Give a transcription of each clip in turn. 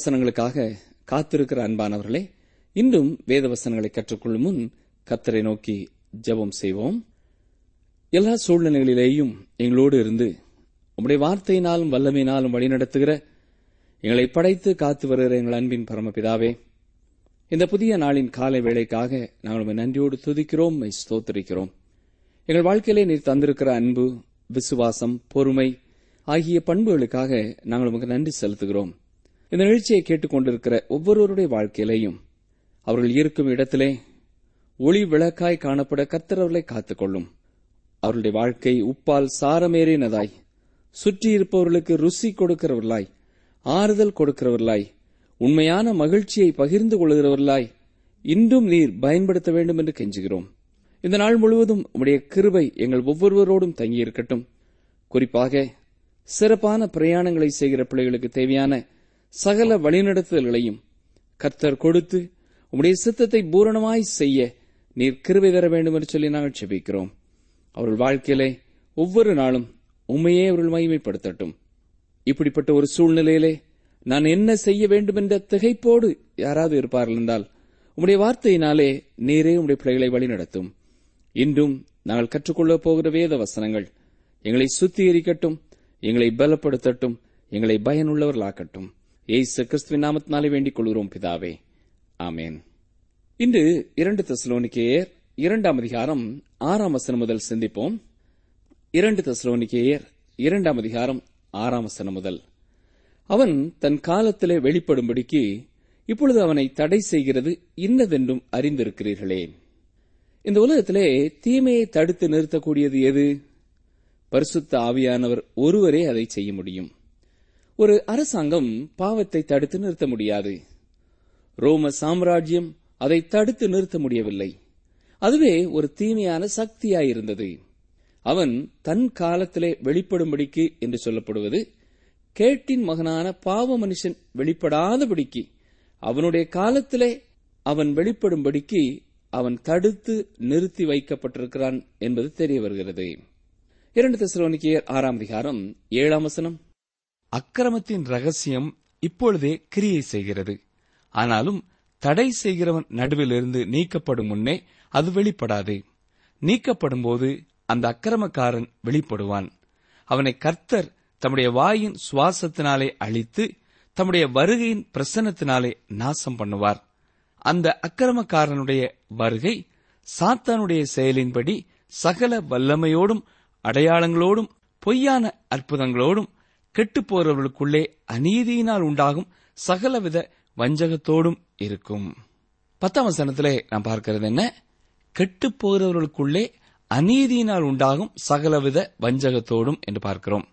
வசனங்களுக்காக காத்திருக்கிற அன்பானவர்களே இன்றும் வேத வசனங்களை கற்றுக்கொள்ளும் முன் கத்தரை நோக்கி ஜெபம் செய்வோம். எல்லா சூழ்நிலைகளிலேயும் எங்களோடு இருந்து உம்முடைய வார்த்தையினாலும் வல்லமையினாலும் வழிநடத்துகிற எங்களை படைத்து காத்து வருகிற எங்கள் அன்பின் பரமபிதாவே இந்த புதிய நாளின் காலை வேளைக்காக நாங்கள் உம்மை நன்றியோடு துதிக்கிறோம் ஸ்தோத்தரிக்கிறோம். எங்கள் வாழ்க்கையிலே நீர் தந்திருக்கிற அன்பு விசுவாசம் பொறுமை ஆகிய பண்புகளுக்காக நாங்கள் உமக்கு நன்றி செலுத்துகிறோம். இந்த நிகழ்ச்சியை கேட்டுக்கொண்டிருக்கிற ஒவ்வொருவருடைய வாழ்க்கையிலையும் அவர்கள் இருக்கும் இடத்திலே ஒளி விளக்காய் காணப்பட கர்த்தரவர்களை காத்துக்கொள்ளும். அவருடைய வாழ்க்கை உப்பால் சாரமேறினதாய் சுற்றியிருப்பவர்களுக்கு ருசி கொடுக்கிறவர்களாய் ஆறுதல் கொடுக்கிறவர்களாய் உண்மையான மகிழ்ச்சியை பகிர்ந்து கொள்கிறவர்களாய் இன்றும் நீர் பயன்படுத்த வேண்டும் என்று கெஞ்சுகிறோம். இந்த நாள் முழுவதும் உடைய கிருபை எங்கள் ஒவ்வொருவரோடும் தங்கியிருக்கட்டும். குறிப்பாக சிறப்பான பிரயாணங்களை செய்கிற பிள்ளைகளுக்கு தேவையான சகல வழிநடத்துதல்களையும் கர்த்தர் கொடுத்து உம்முடைய சித்தத்தை பூரணமாய் செய்ய நீர் கிருவை தர வேண்டும் என்று சொல்லி நாங்கள் செபிக்கிறோம் அவர்கள் வாழ்க்கையிலே ஒவ்வொரு நாளும் உண்மையே அவர்கள் மகிமைப்படுத்தட்டும். இப்படிப்பட்ட ஒரு சூழ்நிலையிலே நான் என்ன செய்ய வேண்டும் என்ற திகைப்போடு யாராவது இருப்பார்கள் என்றால் உம்முடைய வார்த்தையினாலே நீரே உம்முடைய பிள்ளைகளை வழிநடத்தும். இன்றும் நாங்கள் கற்றுக்கொள்ளப் போகிற வேத வசனங்கள் எங்களை சுத்திகரிக்கட்டும் எங்களை பலப்படுத்தட்டும் எங்களை பயனுள்ளவர்களாக்கட்டும். ஏசு கிறிஸ்துவின் நாமத்தினாலே வேண்டிக் கொள்கிறோம் பிதாவே. ஆமேன். இன்று இரண்டு தசலோனிக்கேயர் இரண்டாம் அதிகாரம் ஆறாம் வசனம் முதல் சிந்திப்போம். இரண்டு தசலோனிக்கேயர் இரண்டாம் அதிகாரம் ஆறாம் வசனம் முதல். அவன் தன் காலத்திலே வெளிப்படும்படிக்கு இப்பொழுது அவனை தடை செய்கிறது இன்னதென்றும் அறிந்திருக்கிறீர்களே. இந்த உலகத்திலே தீமையை தடுத்து நிறுத்தக்கூடியது எது? பரிசுத்த ஆவியானவர் ஒருவரே அதை செய்ய முடியும். ஒரு அரசாங்கம் பாவத்தை தடுத்து நிறுத்த முடியாது. ரோம சாம்ராஜ்யம் அதை தடுத்து நிறுத்த முடியவில்லை. அதுவே ஒரு தீமையான சக்தியாயிருந்தது. அவன் தன் காலத்திலே வெளிப்படும்படிக்கு என்று சொல்லப்படுவது கேட்டின் மகனான பாவ மனுஷன் வெளிப்படாதபடிக்கு அவனுடைய காலத்திலே அவன் வெளிப்படும்படிக்கு அவன் தடுத்து நிறுத்தி வைக்கப்பட்டிருக்கிறான் என்பது தெரிய வருகிறது. இரண்டு தெசலோனிக்கேயர் ஆறாம் அதிகாரம் ஏழாம் வசனம். அக்கிரமத்தின் ரகசியம் இப்பொழுதே கிரியை செய்கிறது. ஆனாலும் தடை செய்கிறவன் நடுவிலிருந்து நீக்கப்படும் முன்னே அது வெளிப்படாது. நீக்கப்படும்போது அந்த அக்கிரமக்காரன் வெளிப்படுவான். அவனை கர்த்தர் தம்முடைய வாயின் சுவாசத்தினாலே அழித்து தம்முடைய வருகையின் பிரசன்னத்தினாலே நாசம் பண்ணுவார். அந்த அக்கிரமக்காரனுடைய வருகை சாத்தானுடைய செயலின்படி சகல வல்லமையோடும் அடையாளங்களோடும் பொய்யான அற்புதங்களோடும் கெட்டுப்போறவர்களுக்குள்ளே அநீதியினால் உண்டாகும் சகலவித வஞ்சகத்தோடும் இருக்கும். பத்தாம் வசனத்திலே நாம் பார்க்கிறது என்ன? கெட்டுப்போகிறவர்களுக்குள்ளே அநீதியினால் உண்டாகும் சகலவித வஞ்சகத்தோடும் என்று பார்க்கிறோம்.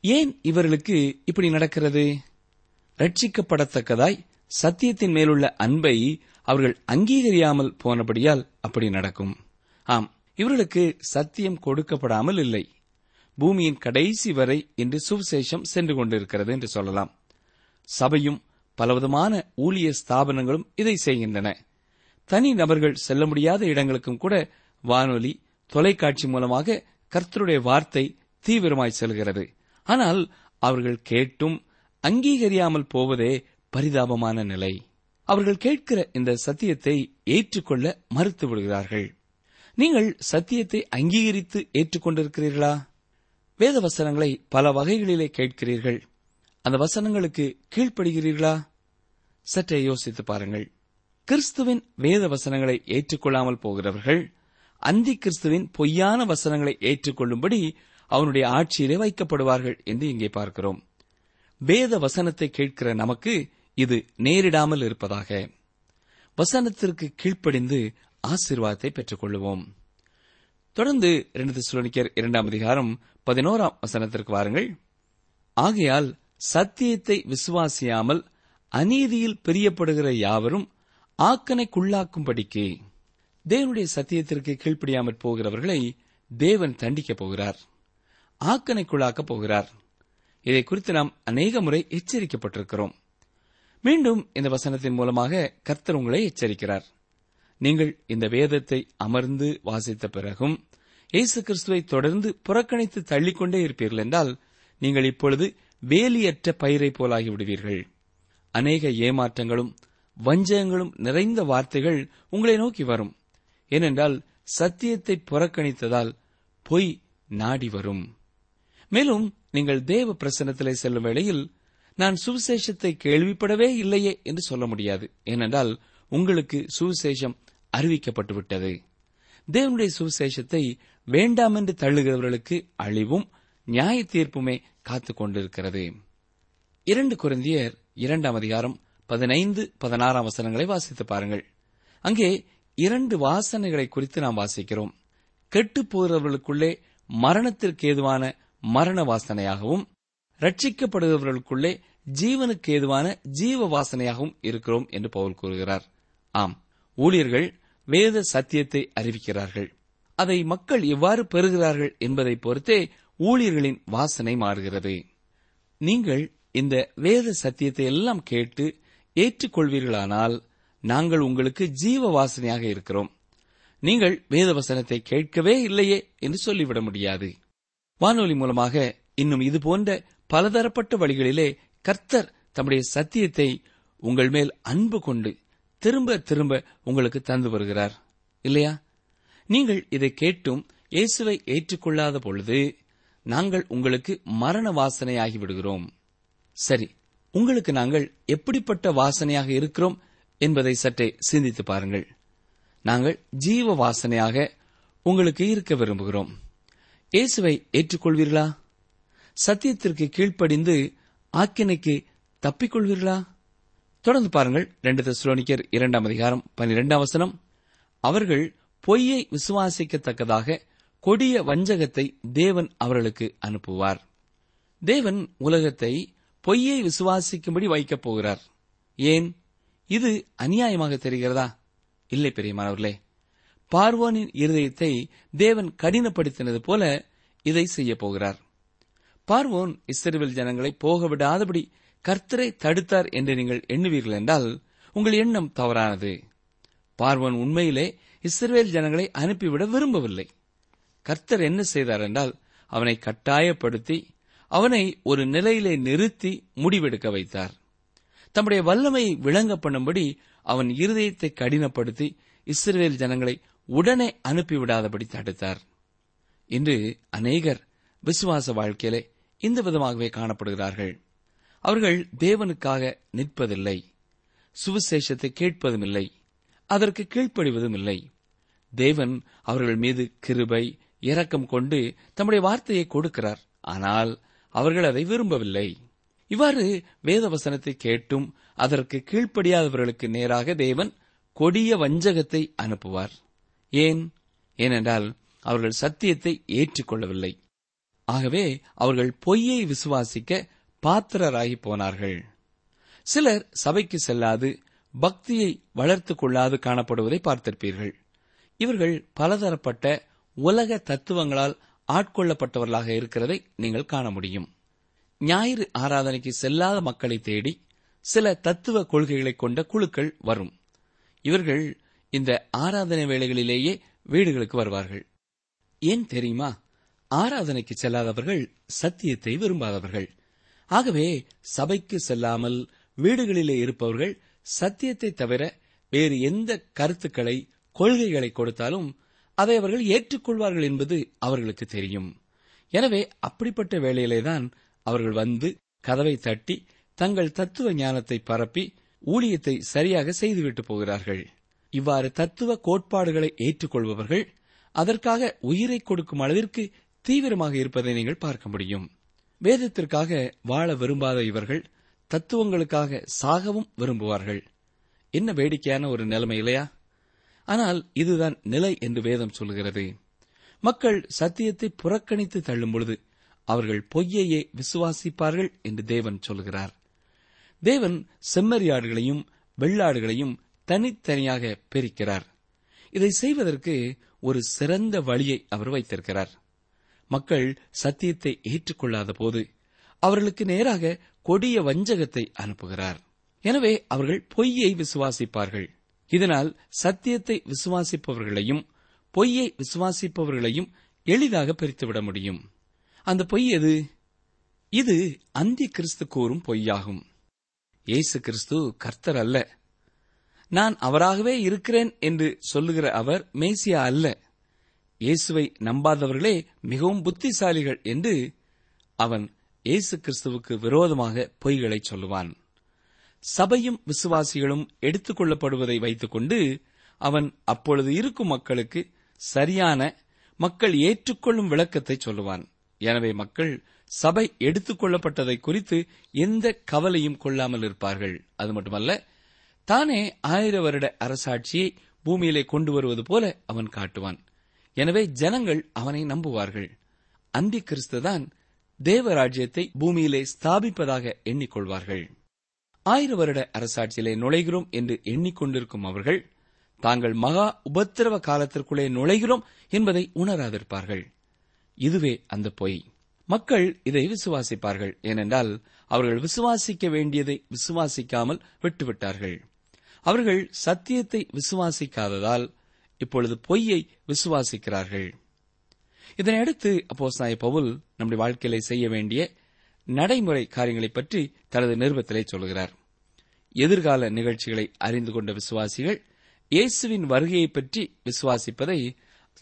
ஏன் இவர்களுக்கு இப்படி நடக்கிறது? ரட்சிக்கப்படத்தக்கதாய் சத்தியத்தின் மேலுள்ள அன்பை அவர்கள் அங்கீகரியாமல் போனபடியால் அப்படி நடக்கும். ஆம் இவர்களுக்கு சத்தியம் கொடுக்கப்படாமல் இல்லை. பூமியின் கடைசி வரை இன்று சுவிசேஷம் சென்று கொண்டிருக்கிறது என்று சொல்லலாம். சபையும் பலவிதமான ஊழிய ஸ்தாபனங்களும் இதை செய்கின்றன. தனி நபர்கள் செல்ல முடியாத இடங்களுக்கும் கூட வானொலி தொலைக்காட்சி மூலமாக கர்த்தருடைய வார்த்தை தீவிரமாய் செல்கிறது. ஆனால் அவர்கள் கேட்டும் அங்கீகரியாமல் போவதே பரிதாபமான நிலை. அவர்கள் கேட்கிற இந்த சத்தியத்தை ஏற்றுக்கொள்ள மறுத்து விடுகிறார்கள். நீங்கள் சத்தியத்தை அங்கீகரித்து ஏற்றுக்கொண்டிருக்கிறீர்களா? வேத வசனங்களை பல வகைகளிலே கேட்கிறீர்கள். அந்த வசனங்களுக்கு கீழ்ப்படுகிறீர்களா? சற்றே யோசித்து பாருங்கள். கிறிஸ்துவின் வேத வசனங்களை ஏற்றுக்கொள்ளாமல் போகிறவர்கள் அந்தி கிறிஸ்துவின் பொய்யான வசனங்களை ஏற்றுக்கொள்ளும்படி அவனுடைய ஆட்சியிலே வைக்கப்படுவார்கள் என்று இங்கே பார்க்கிறோம். வேத வசனத்தை கேட்கிற நமக்கு இது நேரிடாமல் இருப்பதாக. வசனத்திற்கு கீழ்ப்படிந்து ஆசீர்வாதத்தை பெற்றுக்கொள்ளுவோம். தொடர்ந்து இரண்டு தெசலோனிக்கர் இரண்டாம் அதிகாரம் பதினோராம் வசனத்திற்கு வாருங்கள். ஆகையால் சத்தியத்தை விசுவாசியாமல் அநீதியில் பிரியப்படுகிற யாவரும் ஆக்கனைக்குள்ளாக்கும்படிக்கு தேவனுடைய சத்தியத்திற்கு கீழ்ப்படியாமற் போகிறவர்களை தேவன் தண்டிக்கப் போகிறார். ஆக்கனைக்குள்ளாக்கப் போகிறார். இதை குறித்து நாம் அநேக முறை எச்சரிக்கப்பட்டிருக்கிறோம். மீண்டும் இந்த வசனத்தின் மூலமாக கர்த்தர் உங்களை எச்சரிக்கிறார். நீங்கள் இந்த வேதத்தை அமர்ந்து வாசித்த பிறகும் இயேசு கிறிஸ்துவை தொடர்ந்து புறக்கணித்து தள்ளிக்கொண்டே இருப்பீர்கள் என்றால் நீங்கள் இப்பொழுது வேலியற்ற பயிரை போலாகி விடுவீர்கள். அநேக ஏமாற்றங்களும் வஞ்சகங்களும் நிறைந்த வார்த்தைகள் உங்களை நோக்கி வரும். ஏனென்றால் சத்தியத்தை புறக்கணித்ததால் பொய் நாடி வரும். மேலும் நீங்கள் தேவ பிரசனத்திலே செல்லும் வேளையில் நான் சுவிசேஷத்தை கேள்விப்படவே இல்லையே என்று சொல்ல முடியாது. ஏனென்றால் உங்களுக்கு சுவிசேஷம் அறிவிக்கப்பட்டுவிட்டது. தேவனுடைய சுவிசேஷத்தை வேண்டாம் என்று தள்ளுகிறவர்களுக்கு அழிவும் நியாய தீர்ப்புமே காத்துக் கொண்டிருக்கிறது. இரண்டு குருந்தியர் இரண்டாம் அதிகாரம் பதினைந்து பதினாறாம் வசனங்களை வாசித்து பாருங்கள். அங்கே இரண்டு வாசனைகளை குறித்து நாம் வாசிக்கிறோம். கெட்டுப் போகிறவர்களுக்குள்ளே மரணத்திற்கு ஏதுவான மரண வாசனையாகவும் ரட்சிக்கப்படுகிறவர்களுக்குள்ளே ஜீவனுக்கு ஏதுவான ஜீவ வாசனையாகவும் இருக்கிறோம் என்று பவுல் கூறுகிறார். ஆம் ஊழியர்கள் வேத சத்தியத்தை அறிவிக்கிறார்கள். அதை மக்கள் எவ்வாறு பெறுகிறார்கள் என்பதை பொறுத்தே ஊழியர்களின் வாசனை மாறுகிறது. நீங்கள் இந்த வேத சத்தியத்தை எல்லாம் கேட்டு ஏற்றுக்கொள்வீர்களானால் நாங்கள் உங்களுக்கு ஜீவ வாசனையாக இருக்கிறோம். நீங்கள் வேத வசனத்தை கேட்கவே இல்லையே என்று சொல்லிவிட முடியாது. வானொலி மூலமாக இன்னும் இது போன்ற பலதரப்பட்ட வழிகளிலே கர்த்தர் தம்முடைய சத்தியத்தை உங்கள் மேல் அன்பு கொண்டு திரும்ப திரும்ப உங்களுக்கு தந்து வருகிறார். இல்லையா? நீங்கள் இதை கேட்டும் இயேசுவை ஏற்றுக்கொள்ளாத பொழுது நாங்கள் உங்களுக்கு மரண வாசனையாகி விடுகிறோம். சரி உங்களுக்கு நாங்கள் எப்படிப்பட்ட வாசனையாக இருக்கிறோம் என்பதை சற்றே சிந்தித்து பாருங்கள். நாங்கள் ஜீவ வாசனையாக உங்களுக்கு இருக்க விரும்புகிறோம். இயேசுவை ஏற்றுக்கொள்வீர்களா? சத்தியத்திற்கு கீழ்ப்படிந்து ஆக்கினைக்கு தப்பிக்கொள்வீர்களா? தொடர்ந்து பாருங்கள். ரெண்டு தெசலோனிக்கர் இரண்டாம் அதிகாரம் பனிரெண்டாம் வசனம். அவர்கள் பொய்யை விசுவாசிக்கத்தக்கதாக கொடிய வஞ்சகத்தை தேவன் அவர்களுக்கு அனுப்புவார். தேவன் உலகத்தை பொய்யை விசுவாசிக்கும்படி வைக்கப் போகிறார். ஏன்? இது அநியாயமாக தெரிகிறதா? இல்லை பெரியமானவர்களே. பார்வோனின் இருதயத்தை தேவன் கடினப்படுத்தினது போல இதை செய்யப் போகிறார். பார்வோன் இஸ்ரேல் ஜனங்களை போக விடாதபடி கர்த்தரை தடுத்தார் என்று நீங்கள் எண்ணுவீர்கள் என்றால் உங்கள் எண்ணம் தவறானது. பார்வன் உண்மையிலே இஸ்ரேல் ஜனங்களை அனுப்பிவிட விரும்பவில்லை. கர்த்தர் என்ன செய்தார் என்றால் அவனை கட்டாயப்படுத்தி அவனை ஒரு நிலையிலே நிறுத்தி முடிவெடுக்க வைத்தார். தம்முடைய வல்லமையை விளங்க பண்ணும்படி அவன் இருதயத்தை கடினப்படுத்தி இஸ்ரேல் ஜனங்களை உடனே அனுப்பிவிடாதபடி தடுத்தார். இன்று அநேகர் விசுவாச வாழ்க்கையிலே இந்த விதமாகவே காணப்படுகிறார்கள். அவர்கள் தேவனுக்காக நிற்பதில்லை. சுவிசேஷத்தை கேட்பதும் இல்லை அதற்கு கீழ்ப்படிவதும் இல்லை தேவன் அவர்கள் மீது கிருபை இரக்கம் கொண்டு தம்முடைய வார்த்தையை கொடுக்கிறார். ஆனால் அவர்கள் அதை விரும்பவில்லை. இவ்வாறு வேதவசனத்தை கேட்டும் அதற்கு கீழ்ப்படியாதவர்களுக்கு நேராக தேவன் கொடிய வஞ்சகத்தை அனுப்புவார். ஏன்? ஏனென்றால் அவர்கள் சத்தியத்தை ஏற்றுக்கொள்ளவில்லை. ஆகவே அவர்கள் பொய்யை விசுவாசிக்க பாத்திரராகி போனார்கள். சிலர் சபைக்கு செல்லாது பக்தியை வளர்த்துக் கொள்ளாது காணப்படுவதை பார்த்திருப்பீர்கள். இவர்கள் பலதரப்பட்ட உலக தத்துவங்களால் ஆட்கொள்ளப்பட்டவர்களாக இருக்கிறதை நீங்கள் காண முடியும். ஞாயிறு ஆராதனைக்கு செல்லாத மக்களை தேடி சில தத்துவ கொள்கைகளை கொண்ட குழுக்கள் வரும். இவர்கள் இந்த ஆராதனை வேளைகளிலேயே வீடுகளுக்கு வருவார்கள். ஏன் தெரியுமா? ஆராதனைக்கு செல்லாதவர்கள் சத்தியத்தை விரும்பாதவர்கள். ஆகவே சபைக்கு செல்லாமல் வீடுகளிலே இருப்பவர்கள் சத்தியத்தை தவிர வேறு எந்த கருத்துக்களை கொள்கைகளை கொடுத்தாலும் அதை அவர்கள் ஏற்றுக்கொள்வார்கள் என்பது அவர்களுக்கு தெரியும். எனவே அப்படிப்பட்ட வேளையிலேதான் அவர்கள் வந்து கதவை தட்டி தங்கள் தத்துவ ஞானத்தை பரப்பி ஊழியத்தை சரியாக செய்துவிட்டு போகிறார்கள். இவ்வாறு தத்துவ கோட்பாடுகளை ஏற்றுக்கொள்பவர்கள் அதற்காக உயிரை கொடுக்கும் அளவிற்கு தீவிரமாக இருப்பதை நீங்கள் பார்க்க முடியும். வேதத்திற்காக வாழ விரும்பாத இவர்கள் தத்துவங்களுக்காக சாகவும் விரும்புவார்கள். என்ன வேடிக்கையான ஒரு நிலைமை இல்லையா? ஆனால் இதுதான் நிலை என்று வேதம் சொல்கிறது மக்கள் சத்தியத்தை புறக்கணித்து தள்ளும் பொழுது அவர்கள் பொய்யையே விசுவாசிப்பார்கள் என்று தேவன் சொல்கிறார். தேவன் செம்மறியாடுகளையும் வெள்ளாடுகளையும் தனித்தனியாக பிரிக்கிறார். இதை செய்வதற்கு ஒரு சிறந்த வழியை அவர் வைத்திருக்கிறார். மக்கள் சத்தியத்தை ஏற்றுக்கொள்ளாத போது அவர்களுக்கு நேராக கொடிய வஞ்சகத்தை அனுப்புகிறார். எனவே அவர்கள் பொய்யை விசுவாசிப்பார்கள். இதனால் சத்தியத்தை விசுவாசிப்பவர்களையும் பொய்யை விசுவாசிப்பவர்களையும் எளிதாக பிரித்துவிட முடியும். அந்த பொய் எது? இது அந்தி கிறிஸ்து கூறும் பொய்யாகும். இயேசு கிறிஸ்து கர்த்தர் அல்ல. நான் அவராகவே இருக்கிறேன் என்று சொல்லுகிற அவர் மேசியா அல்ல. இயேசுவை நம்பாதவர்களே மிகவும் புத்திசாலிகள் என்று அவன் இயேசு கிறிஸ்துவுக்கு விரோதமாக பொய்களை சொல்லுவான். சபையும் விசுவாசிகளும் எடுத்துக்கொள்ளப்படுவதை வைத்துக்கொண்டு அவன் அப்பொழுது இருக்கும் மக்களுக்கு சரியான மக்கள் ஏற்றுக்கொள்ளும் விளக்கத்தை சொல்லுவான். எனவே மக்கள் சபை எடுத்துக்கொள்ளப்பட்டதை குறித்து எந்த கவலையும் கொள்ளாமல் இருப்பார்கள். அது மட்டுமல்ல தானே ஆயிர வருட அரசாட்சியை பூமியிலே கொண்டு வருவது போல அவன் காட்டுவான். எனவே ஜனங்கள் அவனை நம்புவார்கள். அந்தி கிறிஸ்துதான் தேவராஜ்யத்தை பூமியிலே ஸ்தாபிப்பதாக எண்ணிக்கொள்வார்கள். ஆயிர வருட அரசாட்சியிலே நுழைகிறோம் என்று எண்ணிக்கொண்டிருக்கும் அவர்கள் தாங்கள் மகா உபத்திரவ காலத்திற்குள்ளே நுழைகிறோம் என்பதை உணராதிருப்பார்கள். இதுவே அந்த பொய். மக்கள் இதை விசுவாசிப்பார்கள் ஏனென்றால் அவர்கள் விசுவாசிக்க வேண்டியதை விசுவாசிக்காமல் விட்டுவிட்டார்கள். அவர்கள் சத்தியத்தை விசுவாசிக்காததால் இப்பொழுது பொய்யை விசுவாசிக்கிறார்கள். இதனையடுத்து அப்போஸ்தலனாகிய பவுல் நம்முடைய வாழ்க்கையில செய்ய வேண்டிய நடைமுறை காரியங்களை பற்றி தனது நிருபத்திலே சொல்கிறார். எதிர்கால நிகழ்ச்சிகளை அறிந்து கொண்ட விசுவாசிகள் இயேசுவின் வருகையை பற்றி விசுவாசிப்பதை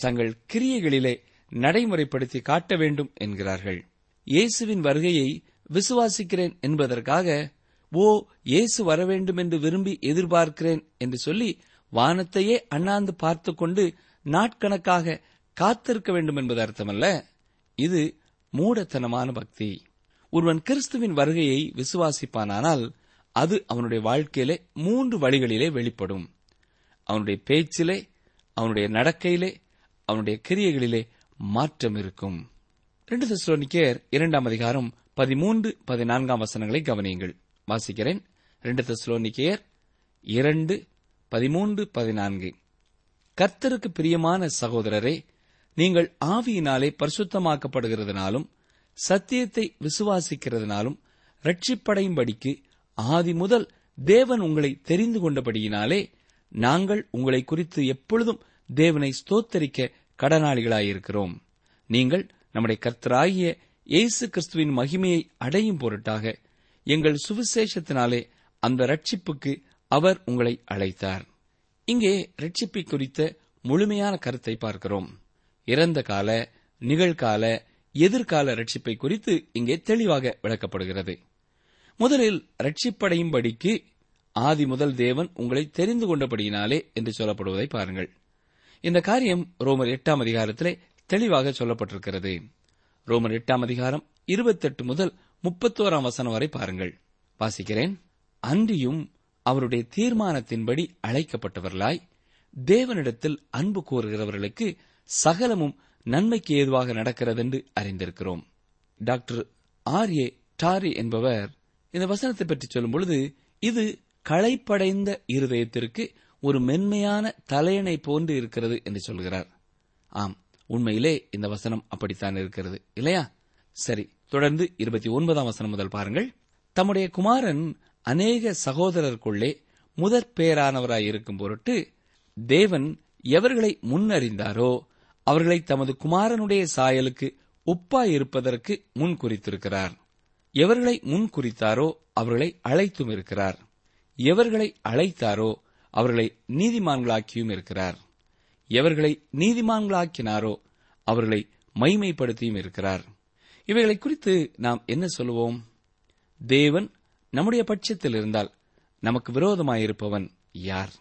தங்கள் கிரியைகளிலே நடைமுறைப்படுத்தி காட்ட வேண்டும் என்கிறார்கள். இயேசுவின் வருகையை விசுவாசிக்கிறேன் என்பதற்காக ஓ இயேசு வர வேண்டும் என்று விரும்பி எதிர்பார்க்கிறேன் என்று சொல்லி வானத்தையே அண்ணாந்து பார்த்து கொண்டு நாட்கணக்காக காத்திருக்க வேண்டும் என்பது அர்த்தமல்ல. இது மூடத்தனமான பக்தி. ஒருவன் கிறிஸ்துவின் வருகையை விசுவாசிப்பானானால் அது அவனுடைய வாழ்க்கையிலே மூன்று வழிகளிலே வெளிப்படும். அவனுடைய பேச்சிலே அவனுடைய நடக்கையிலே அவனுடைய கிரியைகளிலே மாற்றம் இருக்கும். ரெண்டு தெசலோனிக்கேயர் இரண்டாம் அதிகாரம் பதிமூன்று பதினான்காம் வசனங்களை கவனியுங்கள். வாசிக்கிறேன். ரெண்டு தெசலோனிக்கேயர் இரண்டு பதிமூன்று பதினான்கு. கர்த்தருக்கு பிரியமான சகோதரரே நீங்கள் ஆவியினாலே பரிசுத்தமாக்கப்படுகிறதுனாலும் சத்தியத்தை விசுவாசிக்கிறதுனாலும் ரட்சிப்படையும்படிக்கு ஆதி முதல் தேவன் உங்களை தெரிந்து கொண்டபடியினாலே நாங்கள் உங்களை குறித்து எப்பொழுதும் தேவனை ஸ்தோத்தரிக்க கடனாளிகளாயிருக்கிறோம். நீங்கள் நம்முடைய கர்த்தராகிய இயேசு கிறிஸ்துவின் மகிமையை அடையும் பொருட்டாக எங்கள் சுவிசேஷத்தினாலே அந்த ரட்சிப்புக்கு அவர் உங்களை அழைத்தார். இங்கே ரட்சிப்பை குறித்த முழுமையான கருத்தை பார்க்கிறோம். இறந்த கால நிகழ்கால எதிர்கால ரட்சிப்பை குறித்து இங்கே தெளிவாக விளக்கப்படுகிறது. முதலில் ரட்சிப்படையும்படிக்கு ஆதி முதல் தேவன் உங்களை தெரிந்து கொண்டபடியினாலே என்று சொல்லப்படுவதை பாருங்கள். இந்த காரியம் ரோமர் எட்டாம் அதிகாரத்திலே தெளிவாக சொல்லப்பட்டிருக்கிறது. ரோமர் எட்டாம் அதிகாரம் இருபத்தெட்டு முதல் முப்பத்தோராம் வசனம் வரை பாருங்கள். வாசிக்கிறேன். அன்றியும் அவருடைய தீர்மானத்தின்படி அழைக்கப்பட்டவர்களாய் தேவனிடத்தில் அன்பு கூறுகிறவர்களுக்கு சகலமும் நன்மைக்கு ஏதுவாக நடக்கிறதென்று அறிந்திருக்கிறோம். டாக்டர் ஆர் ஏ டாரி என்பவர் இந்த வசனத்தை பற்றி சொல்லும் பொழுது இது களைப்படைந்த இருதயத்திற்கு ஒரு மென்மையான தலையணை போன்று இருக்கிறது என்று சொல்கிறார். ஆம் உண்மையிலே இந்த வசனம் அப்படித்தான் இருக்கிறது இல்லையா? சரி தொடர்ந்து இருபத்தி ஒன்பதாம் வசனம் முதல் பாருங்கள். தம்முடைய குமாரன் அநேக சகோதரருக்குள்ளே முதற் பேரானவராயிருக்கும் பொருட்டு தேவன் எவர்களை முன்னறிந்தாரோ அவர்களை தமது குமாரனுடைய சாயலுக்கு உப்பாயிருப்பதற்கு முன் குறித்திருக்கிறார். எவர்களை முன் குறித்தாரோ அவர்களை அழைத்தும் இருக்கிறார். எவர்களை அழைத்தாரோ அவர்களை நீதிமான்களாக்கியும் இருக்கிறார். எவர்களை நீதிமான்களாக்கினாரோ அவர்களை மைமைப்படுத்தியும் இருக்கிறார். இவைகளை குறித்து நாம் என்ன சொல்லுவோம்? தேவன் நம்முடைய பட்சத்தில் இருந்தால் நமக்கு விரோதமாயிருப்பவன் யார்?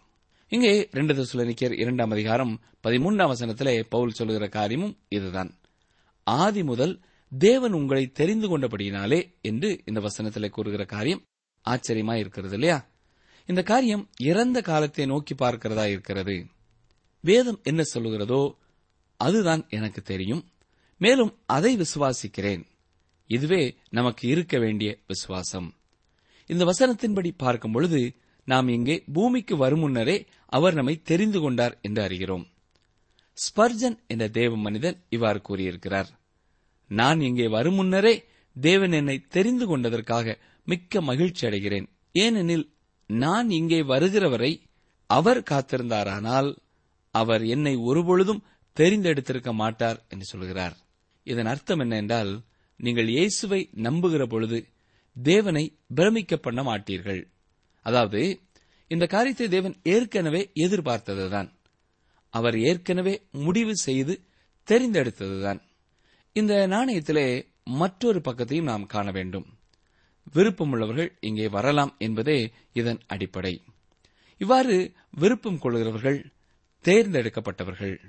இங்கே ரெண்டு தசுலனிக்கர் இரண்டாம் அதிகாரம் பதிமூன்றாம் வசனத்திலே பவுல் சொல்லுகிற காரியமும் இதுதான். ஆதி முதல் தேவன் உங்களை தெரிந்து கொண்டபடியினாலே என்று இந்த வசனத்திலே கூறுகிற காரியம் ஆச்சரியமா இருக்கிறது இல்லையா? இந்த காரியம் இறந்த காலத்தை நோக்கி பார்க்கிறதா இருக்கிறது. வேதம் என்ன சொல்லுகிறதோ அதுதான் எனக்கு தெரியும். மேலும் அதை விசுவாசிக்கிறேன். இதுவே நமக்கு இருக்க வேண்டிய விசுவாசம். இந்த வசனத்தின்படி பார்க்கும் பொழுது நாம் இங்கே பூமிக்கு வரும் முன்னரே அவர் நம்மை தெரிந்து கொண்டார் என்று அறிகிறோம். ஸ்பர்ஜன் என்ற தேவ மனிதன் இவ்வாறு கூறியிருக்கிறார். நான் இங்கே வரும் முன்னரே தேவன் என்னை தெரிந்து கொண்டதற்காக மிக்க மகிழ்ச்சி அடைகிறேன். ஏனெனில் நான் இங்கே வருகிறவரை அவர் காத்திருந்தாரானால் அவர் என்னை ஒருபொழுதும் தெரிந்தெடுத்திருக்க மாட்டார் என்று சொல்கிறார். இதன் அர்த்தம் என்ன என்றால் நீங்கள் இயேசுவை நம்புகிற பொழுது தேவனை பிரமிக்க பண்ண மாட்டீர்கள். அதாவது இந்த காரியத்தை தேவன் ஏற்கனவே எதிர்பார்த்ததுதான். அவர் ஏற்கனவே முடிவு செய்து தெரிந்தெடுத்ததுதான். இந்த நாணயத்திலே மற்றொரு பக்கத்தையும் நாம் காண வேண்டும். விருப்பமுள்ளவர்கள் இங்கே வரலாம் என்பதே இதன் அடிப்படை. இவ்வாறு விருப்பம் கொள்கிறவர்கள் தேர்ந்தெடுக்கப்பட்டவர்கள்.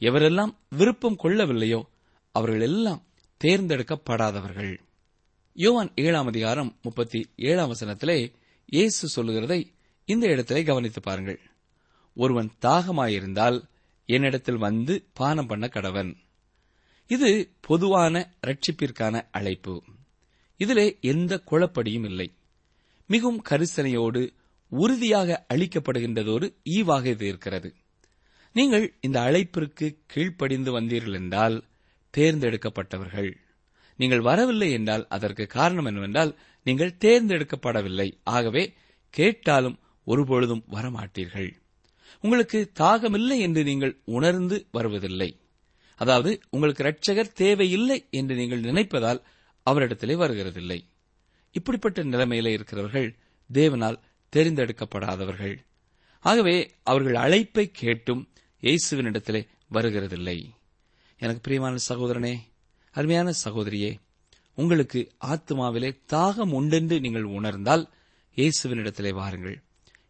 எவரெல்லாம் விருப்பம் கொள்ளவில்லையோ அவர்கள் எல்லாம் தேர்ந்தெடுக்கப்படாதவர்கள். யோவான் ஏழாம் அதிகாரம் முப்பத்தி ஏழாம் வசனத்திலே இயேசு சொல்லுகிறதை இந்த இடத்திலே கவனித்து பாருங்கள். ஒருவன் தாகமாயிருந்தால் என்னிடத்தில் வந்து பானம் பண்ண கடவன். இது பொதுவான ரட்சிப்பிற்கான அழைப்பு. இதிலே எந்த குழப்படியும் இல்லை. மிகவும் கரிசனையோடு உறுதியாக அளிக்கப்படுகின்றதோடு ஈவாக இது இருக்கிறது. நீங்கள் இந்த அழைப்பிற்கு கீழ்ப்படிந்து வந்தீர்கள் என்றால் தேர்ந்தெடுக்கப்பட்டவர்கள். நீங்கள் வரவில்லை என்றால் அதற்கு காரணம் என்னவென்றால் நீங்கள் தேர்ந்தெடுக்கப்படவில்லை. ஆகவே கேட்டாலும் ஒருபொழுதும் வரமாட்டீர்கள். உங்களுக்கு தாகமில்லை என்று நீங்கள் உணர்ந்து வருவதில்லை. அதாவது உங்களுக்கு இரட்சகர் தேவையில்லை என்று நீங்கள் நினைப்பதால் அவரிடத்திலே வருகிறதில்லை. இப்படிப்பட்ட நிலைமையிலே இருக்கிறவர்கள் தேவனால் தெரிந்தெடுக்கப்படாதவர்கள். ஆகவே அவர்கள் அழைப்பை கேட்டும் இயேசுவினிடத்திலே வருகிறதில்லை. எனக்கு பிரியமான சகோதரனே அருமையான சகோதரியே உங்களுக்கு ஆத்மாவிலே தாகம் உண்டென்று நீங்கள் உணர்ந்தால் இயேசுவினிடத்திலே வாருங்கள்.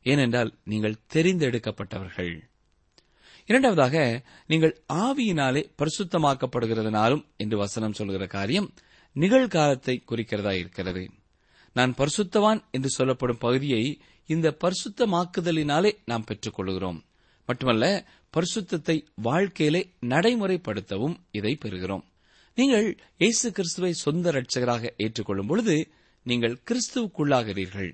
ஏனென்றால் நீங்கள் தெரிந்தெடுக்கப்பட்டவர்கள். இரண்டாவதாக நீங்கள் ஆவியினாலே பரிசுத்தமாக்கப்படுகிறதுனாலும் என்று வசனம் சொல்கிற காரியம் நிகழ்காலத்தை குறிக்கிறதா இருக்கிறது. நான் பரிசுத்தவான் என்று சொல்லப்படும் பகுதியை இந்த பரிசுத்தமாக்குதலினாலே நாம் பெற்றுக் கொள்கிறோம் மட்டுமல்ல பரிசுத்தத்தை வாழ்க்கையிலே நடைமுறைப்படுத்தவும் இதை பெறுகிறோம். நீங்கள் இயேசு கிறிஸ்துவை சொந்த ரட்சகராக ஏற்றுக்கொள்ளும் பொழுது நீங்கள் கிறிஸ்துவுக்குள்ளாகிறீர்கள்.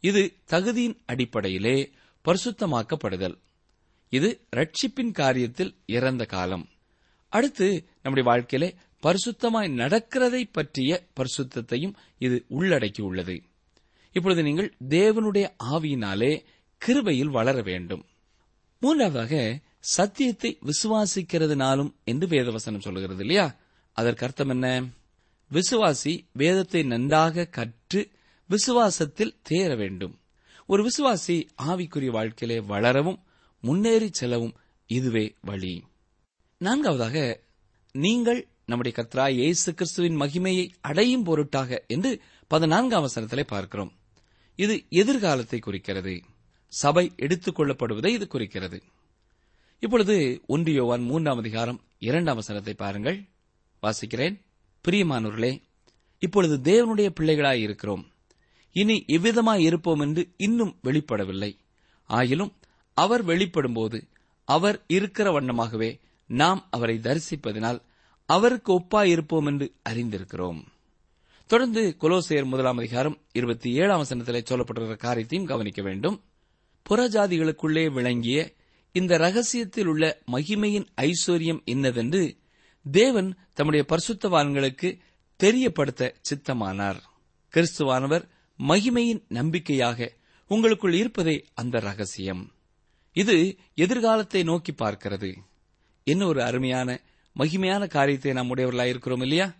இது தகுதியின் அடிப்படையிலே பரிசுத்தமாக்கப்படுதல். இது ரட்சிப்பின் காரியத்தில் இறந்த காலம். அடுத்து நம்முடைய வாழ்க்கையிலே பரிசுத்தமாய் நடக்கிறதை பற்றிய பரிசுத்தையும் இது உள்ளடக்கியுள்ளது. இப்பொழுது நீங்கள் தேவனுடைய ஆவியினாலே கிருபையில் வளர வேண்டும். மூன்றாவதாக சத்தியத்தை விசுவாசிக்கிறதுனாலும் என்று வேதவசனம் சொல்கிறது இல்லையா? அதற்கு அர்த்தம் என்ன? விசுவாசி வேதத்தை நன்றாக கற்று விசுவாசத்தில் தேர வேண்டும். ஒரு விசுவாசி ஆவிக்குரிய வாழ்க்கையிலே வளரவும் முன்னேறி செல்லவும் இதுவே வழி. நான்காவதாக நீங்கள் நம்முடைய கத்ரா இயேசு கிறிஸ்துவின் மகிமையை அடையும் பொருட்டாக என்று பதினான்காம் வசனத்திலே பார்க்கிறோம். இது எதிர்காலத்தை குறிக்கிறது. சபை எடுத்துக் கொள்ளப்படுவதை இது குறிக்கிறது. இப்பொழுது ஒன்று யோவான் மூன்றாம் அதிகாரம் இரண்டாம் வசனத்தை பாருங்கள். வாசிக்கிறேன். பிரியமானவர்களே இப்பொழுது தேவனுடைய பிள்ளைகளாய் இருக்கிறோம். இனி எவ்விதமாய் இருப்போம் என்று இன்னும் வெளிப்படவில்லை. ஆயிலும் அவர் வெளிப்படும்போது அவர் இருக்கிற வண்ணமாகவே நாம் அவரை தரிசிப்பதினால் அவருக்கு ஒப்பாய் இருப்போம் என்று அறிந்திருக்கிறோம். தொடர்ந்து கொலோசேயர் முதலாம் அதிகாரம் இருபத்தி ஏழாம் வசனத்திலே சொல்லப்பட்டிருக்கிற காரியத்தையும் கவனிக்க வேண்டும். புறஜாதிகளுக்குள்ளே விளங்கிய இந்த ரகசியத்தில் உள்ள மகிமையின் ஐஸ்வர்யம் என்னதென்று தேவன் தம்முடைய பரிசுத்தவான்களுக்கு தெரியப்படுத்த சித்தமானார். கிறிஸ்துவானவர் மகிமையின் நம்பிக்கையாக உங்களுக்குள் இருப்பதே அந்த ரகசியம். இது எதிர்காலத்தை நோக்கி பார்க்கிறது. என்ன ஒரு அருமையான மகிமையான காரியத்தை நாம் உடையவர்களாய் இருக்கிறோம் இல்லையா?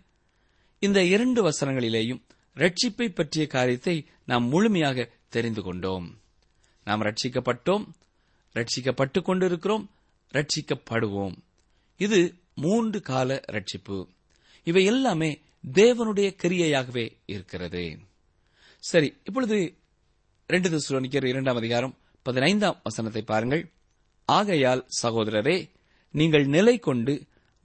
இந்த இரண்டு வசனங்களிலேயும் ரட்சிப்பை பற்றிய காரியத்தை நாம் முழுமையாக தெரிந்து கொண்டோம். நாம் ரட்சிக்கப்பட்டோம் ரட்சிக்கப்பட்டுக் கொண்டிருக்கிறோம் ரட்சிக்கப்படுவோம். இது மூன்று கால ரட்சிப்பு இவை எல்லாமே தேவனுடைய கிரியையாகவே இருக்கிறது. சரி இப்பொழுது ரெண்டு திசுலோனிக்கர் இரண்டாம் அதிகாரம் பதினைந்தாம் வசனத்தை பாருங்கள். ஆகையால் சகோதரரே நீங்கள் நிலை கொண்டு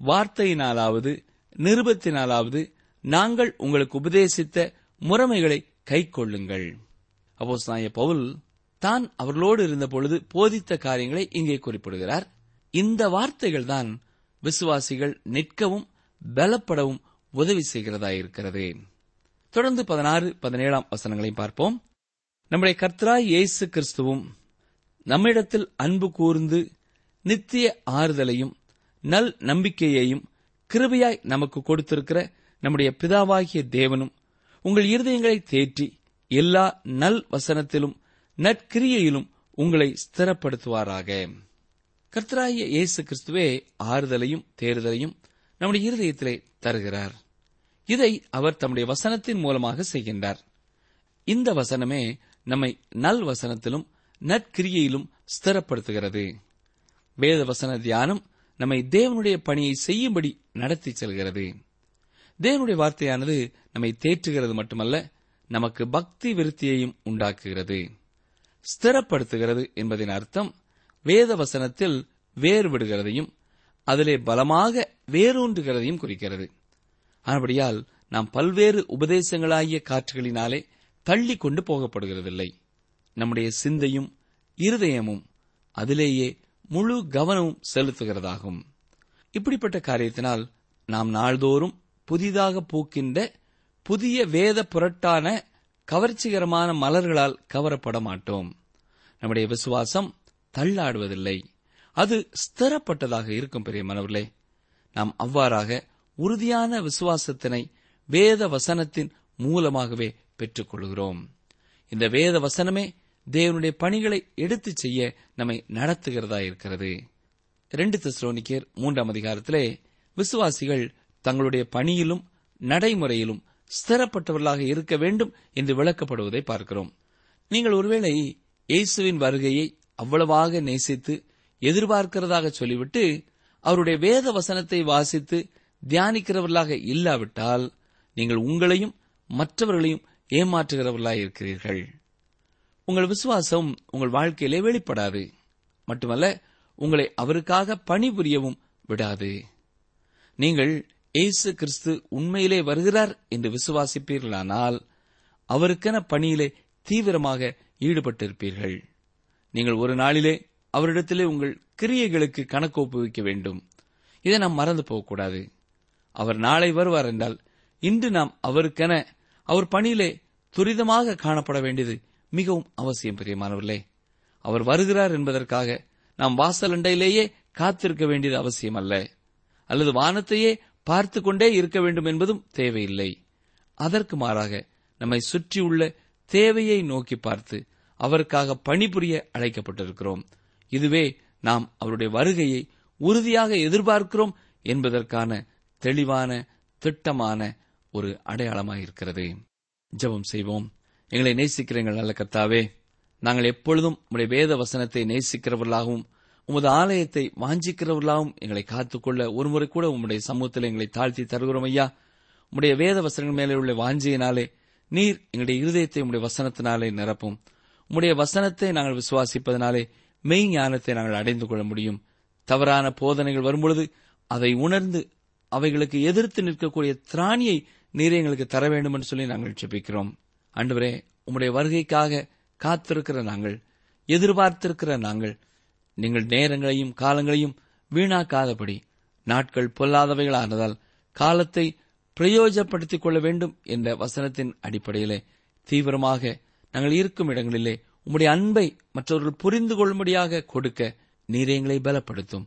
வார்த்தையினாலாவது நிருபத்தினாலாவது நாங்கள் உங்களுக்கு உபதேசித்த முறைமைகளை கை கொள்ளுங்கள். அப்போஸ் பவுல் தான் அவர்களோடு இருந்த பொழுது போதித்த காரியங்களை இங்கே குறிப்பிடுகிறார். இந்த வார்த்தைகள் தான் விசுவாசிகள் நிற்கவும் பலப்படவும் உதவி செய்கிறதாயிருக்கிறது. தொடர்ந்து பதினாறு பதினேழாம் வசனங்களையும் பார்ப்போம். நம்முடைய கர்த்தராய் இயேசு கிறிஸ்துவும் நம்மிடத்தில் அன்பு கூர்ந்து நித்திய ஆறுதலையும் நல் நம்பிக்கையையும் கிருபையாய் நமக்கு கொடுத்திருக்கிற நம்முடைய பிதாவாகிய தேவனும் உங்கள் இருதயங்களை தேற்றி எல்லா நல் வசனத்திலும் நற்கிரியையிலும் உங்களை ஸ்திரப்படுத்துவாராக. கர்த்தராய இயேசு கிறிஸ்துவே ஆறுதலையும் தேறுதலையும் நம்முடைய இருதயத்திலே தருகிறார். இதை அவர் தம்முடைய வசனத்தின் மூலமாக செய்கின்றார். இந்த வசனமே நம்மை நல் வசனத்திலும் நற்கிரியையிலும் ஸ்திரப்படுத்துகிறது. வேத வசன தியானம் நம்மை தேவனுடைய பணியை செய்யும்படி நடத்தி செல்கிறது. தேவனுடைய வார்த்தையானது நம்மை தேற்றுகிறது மட்டுமல்ல நமக்கு பக்தி விருத்தியையும் உண்டாக்குகிறது. ஸ்திரப்படுத்துகிறது என்பதின் அர்த்தம் வேத வசனத்தில் வேறுவிடுகிறதையும் அதிலே பலமாக வேரூன்றுகிறதையும் குறிக்கிறது. ஆனபடியால் நாம் பல்வேறு உபதேசங்களாகிய காற்றுகளினாலே தள்ளி கொண்டு போகப்படுகிறதில்லை. நம்முடைய சிந்தையும் இருதயமும் அதிலேயே முழு கவனமும் செலுத்துகிறதாகும். இப்படிப்பட்ட காரியத்தினால் நாம் நாள்தோறும் புதிதாக பூக்கின்ற புதிய வேத புரட்டான கவர்ச்சிகரமான மலர்களால் கவரப்பட மாட்டோம் நம்முடைய விசுவாசம் தள்ளாடுவதில்லை. அது ஸ்திரப்பட்டதாக இருக்கும் பெரிய மனவர்களே. நாம் அவ்வாறாக உறுதியான விசுவாசத்தினை வேத வசனத்தின் மூலமாகவே பெற்றுக்கொள்கிறோம். இந்த வேத வசனமே தேவனுடைய பணிகளை எடுத்துச் செய்ய நம்மை நடத்துகிறதா இருக்கிறது. ரெண்டு தெசலோனிக்கேர் மூன்றாம் அதிகாரத்திலே விசுவாசிகள் தங்களுடைய பணியிலும் நடைமுறையிலும் ஸ்திரப்பட்டவர்களாக இருக்க வேண்டும் என்று விளக்கப்படுவதை பார்க்கிறோம். நீங்கள் ஒருவேளை இயேசுவின் வருகையை அவ்வளவாக நேசித்து எதிர்பார்க்கிறதாக சொல்லிவிட்டு அவருடைய வேத வசனத்தை வாசித்து தியானிக்கிறவர்களாக இல்லாவிட்டால் நீங்கள் உங்களையும் மற்றவர்களையும் ஏமாற்றுகிறவர்களாக இருக்கிறீர்கள். உங்கள் விசுவாசம் உங்கள் வாழ்க்கையிலே வெளிப்படாது. மட்டுமல்ல உங்களை அவருக்காக பணிபுரியவும் விடாது. நீங்கள் இயேசு கிறிஸ்து உண்மையிலே வருகிறார் என்று விசுவாசிப்பீர்களானால் அவருக்கென பணியிலே தீவிரமாக ஈடுபட்டிருப்பீர்கள். நீங்கள் ஒரு நாளிலே அவரிடத்திலே உங்கள் கிரியைகளுக்கு கணக்கு ஒப்புவிக்க வேண்டும். இதை நாம் மறந்து போகக்கூடாது. அவர் நாளை வருவார் என்றால் இன்று நாம் அவருக்கென அவர் பணியிலே துரிதமாக காணப்பட வேண்டியது மிகவும் அவசியம் பிரியமானவர்களே. அவர் வருகிறார் என்பதற்காக நாம் வாசலண்டையிலேயே காத்திருக்க வேண்டியது அவசியம் அல்ல. அல்லது வானத்தையே பார்த்து கொண்டே இருக்க வேண்டும் என்பதும் தேவையில்லை. அதற்கு மாறாக நம்மை சுற்றியுள்ள தேவையை நோக்கி பார்த்து அவருக்காக பணிபுரிய அழைக்கப்பட்டிருக்கிறோம். இதுவே நாம் அவருடைய வருகையை உறுதியாக எதிர்பார்க்கிறோம் என்பதற்கான தெளிவான திட்டமான ஒரு அடையாளமாயிருக்கிறது. ஜெபம் செய்வோம். எங்களை நேசிக்கிறீங்கள் நல்ல கர்த்தாவே. நாங்கள் எப்பொழுதும் உடைய வேத வசனத்தை நேசிக்கிறவர்களாகவும் உமது ஆலயத்தை வாஞ்சிக்கிறவர்களாகவும் எங்களை காத்துக்கொள்ள ஒருமுறை கூட உம்முடைய சமூகத்தில் எங்களை தாழ்த்தி தருகிறோம் ஐயா. உம்முடைய வேத வசனங்கள் மேலே உள்ள வாஞ்சியினாலே நீர் எங்களுடைய இருதயத்தை உம்முடைய வசனத்தினாலே நிரப்பும். உம்முடைய வசனத்தை நாங்கள் விசுவாசிப்பதனாலே மெய் ஞானத்தை நாங்கள் அடைந்து கொள்ள முடியும். தவறான போதனைகள் வரும்பொழுது அதை உணர்ந்து அவைகளுக்கு எதிர்த்து நிற்கக்கூடிய திராணியை நீரை எங்களுக்கு தர வேண்டும் என்று சொல்லி நாங்கள் ஜெபிக்கிறோம். அன்றுவரே உம்முடைய வருகைக்காக காத்திருக்கிற நாங்கள் எதிர்பார்த்திருக்கிற நாங்கள் நீங்கள் நேரங்களையும் காலங்களையும் வீணாக்காதபடி நாட்கள் பொல்லாதவைகளானதால் காலத்தை பிரயோஜனப்படுத்திக் கொள்ள வேண்டும் என்ற வசனத்தின் அடிப்படையிலே தீவிரமாக நாங்கள் இருக்கும் இடங்களிலே உம்முடைய அன்பை மற்றவர்கள் புரிந்து கொள்ளும்படியாக கொடுக்க நீரே எங்களை பலப்படுத்தும்.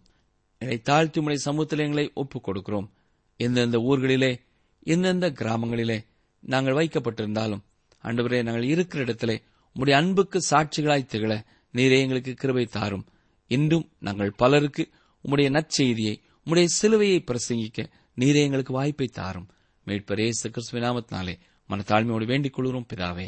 எங்களை தாழ்த்தி உடைய சமூகத்தில் எங்களை ஒப்புக் கொடுக்கிறோம் எந்தெந்த ஊர்களிலே எந்தெந்த கிராமங்களிலே நாங்கள் வைக்கப்பட்டிருந்தாலும் அன்றுவரே நாங்கள் இருக்கிற இடத்திலே உம்முடைய அன்புக்கு சாட்சிகளாய் திகழ நீரே எங்களுக்கு கிருபை தாரும். இன்றும் நாங்கள் பலருக்கு உம்முடைய நற்செய்தியை உம்முடைய சிலுவையை பிரசங்கிக்க நீரே எங்களுக்கு வாய்ப்பை தாரும். மீட்பர் இயேசு கிறிஸ்துவின் நாமத்தினாலே மனத்தாழ்மையோடு வேண்டிக் கொள்கிறோம். பிதாவே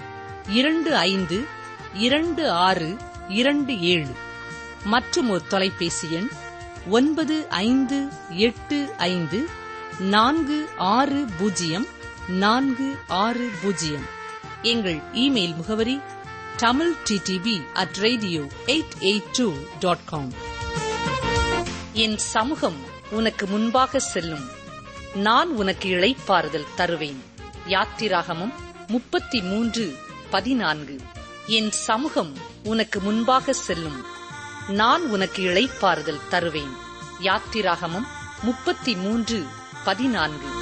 இரண்டு ஐந்து இரண்டு ஆறு இரண்டு ஏழு. மற்றும் ஒரு தொலைபேசி எண் ஒன்பது ஐந்து எட்டு ஐந்து நான்கு ஆறு பூஜ்ஜியம் நான்கு ஆறு பூஜ்ஜியம். எங்கள் இமெயில் முகவரி Tamil TTV at radio eight eight two dot com என் சமூகம் உனக்கு முன்பாக செல்லும். நான் உனக்கு இழைப்பாறுதல் தருவேன். யாத்திராகமும் முப்பத்தி மூன்று பதினான்கு. என் சமூகம் உனக்கு முன்பாக செல்லும். நான் உனக்கு இழைப்பாறுதல் தருவேன். யாத்திராகமம் முப்பத்தி மூன்று பதினான்கு.